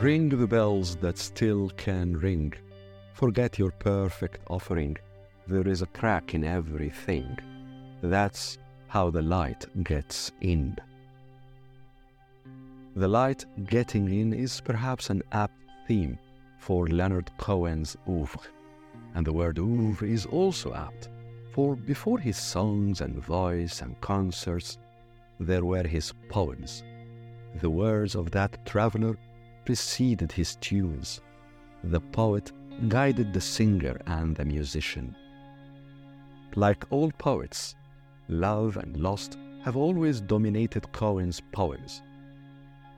Ring the bells that still can ring. Forget your perfect offering. There is a crack in everything. That's how the light gets in. The light getting in is perhaps an apt theme for Leonard Cohen's oeuvre. And the word oeuvre is also apt, for before his songs and voice and concerts, there were his poems. The words of that traveler preceded his tunes. The poet guided the singer and the musician. Like all poets, love and lost have always dominated Cohen's poems.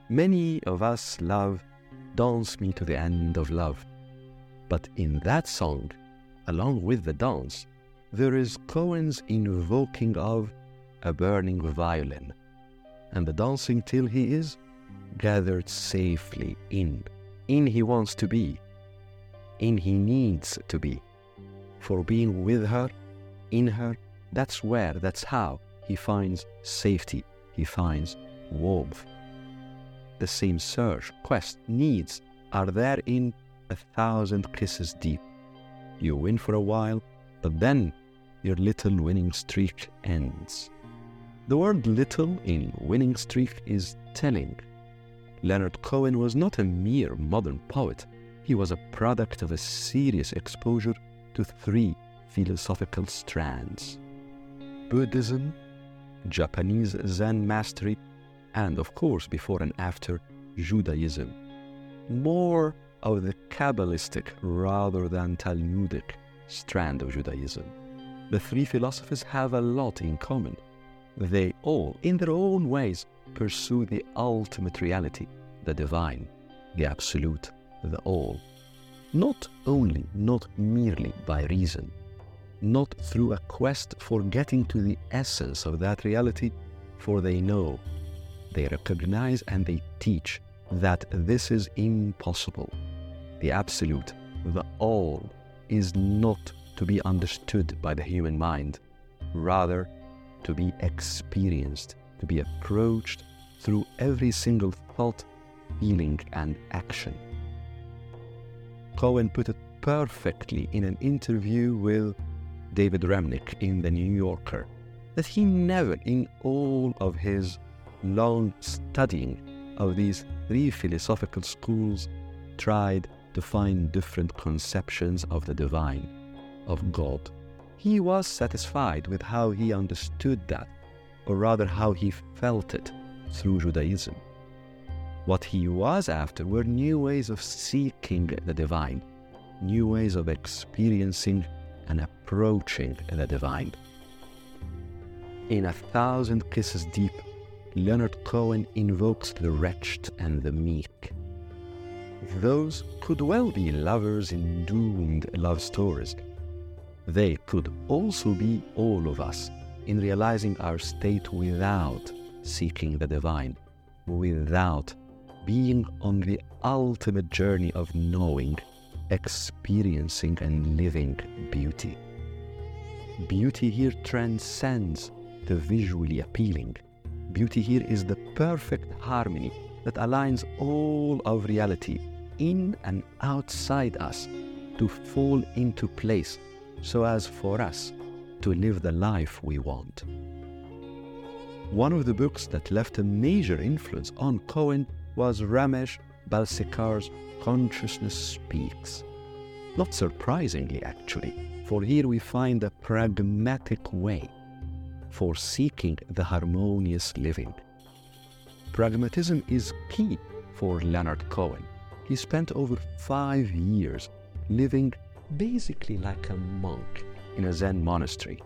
Many of us love Dance Me to the End of Love. But in that song, along with the dance, there is Cohen's invoking of a burning violin, and the dancing till he is gathered safely in. In he wants to be, in he needs to be. For being with her, in her, that's where, that's how he finds safety, he finds warmth the same search, quest, needs are there in a thousand kisses deep. You win for a while, but then your little winning streak ends. The word little in winning streak is telling. Leonard Cohen was not a mere modern poet, he was a product of a serious exposure to three philosophical strands Buddhism, Japanese Zen mastery, and of course, before and after Judaism. More of the Kabbalistic rather than Talmudic strand of Judaism. The three philosophies have a lot in common. They all, in their own ways, pursue the ultimate reality, the divine, the absolute, the all. Not only, not merely by reason, not through a quest for getting to the essence of that reality, for they know they recognize and they teach that this is impossible. The absolute, the all, is not to be understood by the human mind, rather, to be experienced, to be approached through every single thought, feeling, and action. Cohen put it perfectly in an interview with David Remnick in The New Yorker that he never, in all of his long studying of these three philosophical schools, tried to find different conceptions of the divine, of God. He was satisfied with how he understood that, or rather, how he felt it through Judaism. What he was after were new ways of seeking the divine, new ways of experiencing and approaching the divine. In a thousand kisses deep, Leonard Cohen invokes the wretched and the meek. Those could well be lovers in doomed love stories. They could also be all of us in realizing our state without seeking the divine, without being on the ultimate journey of knowing, experiencing, and living beauty. Beauty here transcends the visually appealing Beauty here is the perfect harmony that aligns all of reality in and outside us to fall into place so as for us to live the life we want. One of the books that left a major influence on Cohen was Ramesh Balsekar's Consciousness Speaks. Not surprisingly, actually, for here we find a pragmatic way for seeking the harmonious living. Pragmatism is key for Leonard Cohen. He spent over five years living basically like a monk in a Zen monastery,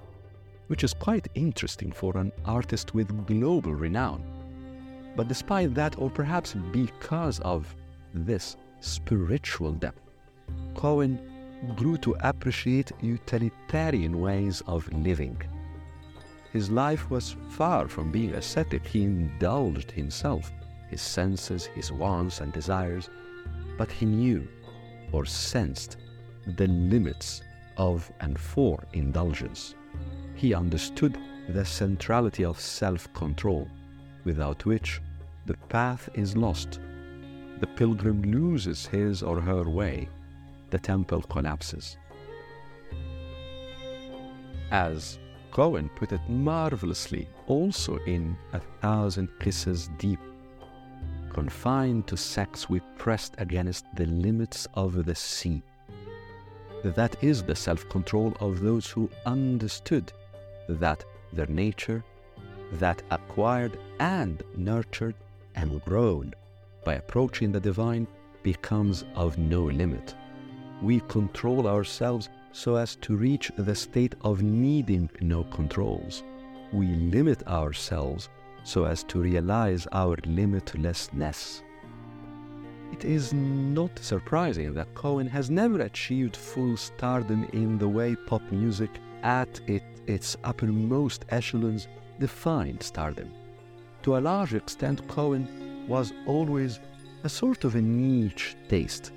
which is quite interesting for an artist with global renown. But despite that, or perhaps because of this spiritual depth, Cohen grew to appreciate utilitarian ways of living his life was far from being ascetic. He indulged himself, his senses, his wants and desires, but he knew or sensed the limits of and for indulgence. He understood the centrality of self control, without which the path is lost. the pilgrim loses his or her way, the temple collapses. As Cohen put it marvelously also in A Thousand Kisses Deep, confined to sex, we pressed against the limits of the sea. That is the self control of those who understood that their nature, that acquired and nurtured and grown by approaching the divine, becomes of no limit. We control ourselves so as to reach the state of needing no controls. We limit ourselves so as to realize our limitlessness. It is not surprising that Cohen has never achieved full stardom in the way pop music at it, its uppermost echelons defined stardom. To a large extent, Cohen was always a sort of a niche taste.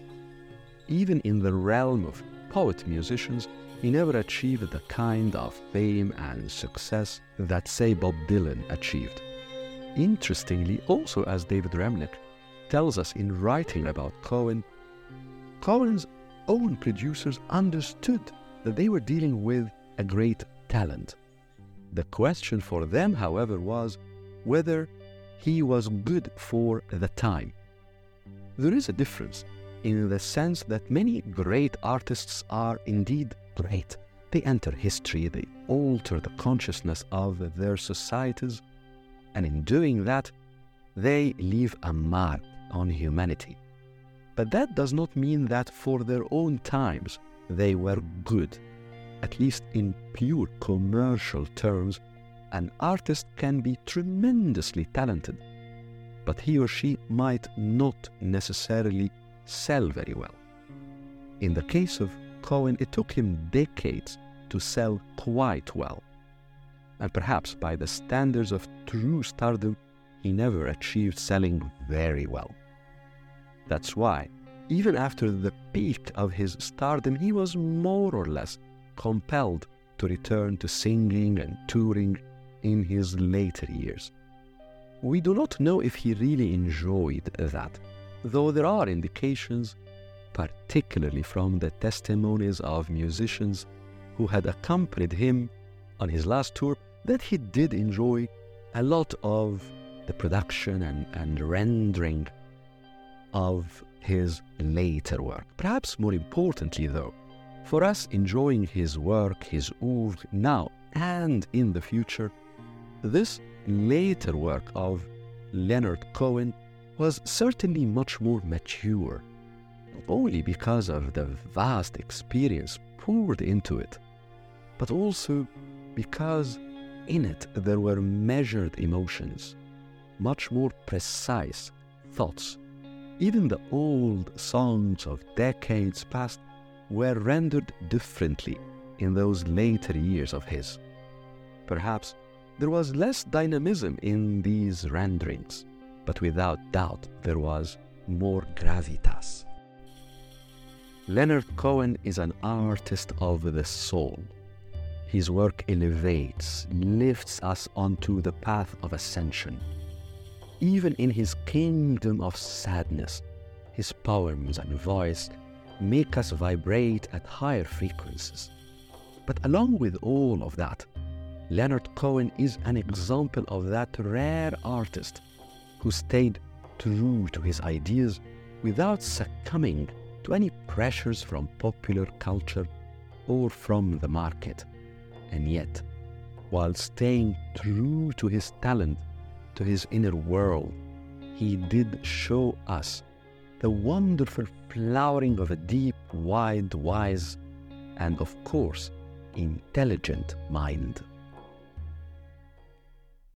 Even in the realm of poet musicians, he never achieved the kind of fame and success that, say, Bob Dylan achieved. Interestingly, also as David Remnick tells us in writing about Cohen, Cohen's own producers understood that they were dealing with a great talent. The question for them, however, was whether he was good for the time. There is a difference in the sense that many great artists are indeed great. They enter history, they alter the consciousness of their societies, and in doing that, they leave a mark on humanity. But that does not mean that for their own times they were good. At least in pure commercial terms, an artist can be tremendously talented, but he or she might not necessarily sell very well. In the case of Cohen, it took him decades to sell quite well. And perhaps by the standards of true stardom, he never achieved selling very well. That's why, even after the peak of his stardom, he was more or less compelled to return to singing and touring in his later years. We do not know if he really enjoyed that, though there are indications, particularly from the testimonies of musicians who had accompanied him on his last tour, that he did enjoy a lot of the production and, and rendering of his later work. Perhaps more importantly, though, for us enjoying his work, his oeuvre now and in the future, this later work of Leonard Cohen was certainly much more mature, not only because of the vast experience poured into it, but also because in it there were measured emotions, much more precise thoughts even the old songs of decades past were rendered differently in those later years of his. Perhaps there was less dynamism in these renderings, but without doubt there was more gravitas. Leonard Cohen is an artist of the soul. His work elevates, lifts us onto the path of ascension even in his kingdom of sadness, his poems and voice make us vibrate at higher frequencies. But along with all of that, Leonard Cohen is an example of that rare artist who stayed true to his ideas without succumbing to any pressures from popular culture or from the market. And yet, while staying true to his talent to his inner world, he did show us the wonderful flowering of a deep, wide, wise, and of course, intelligent mind.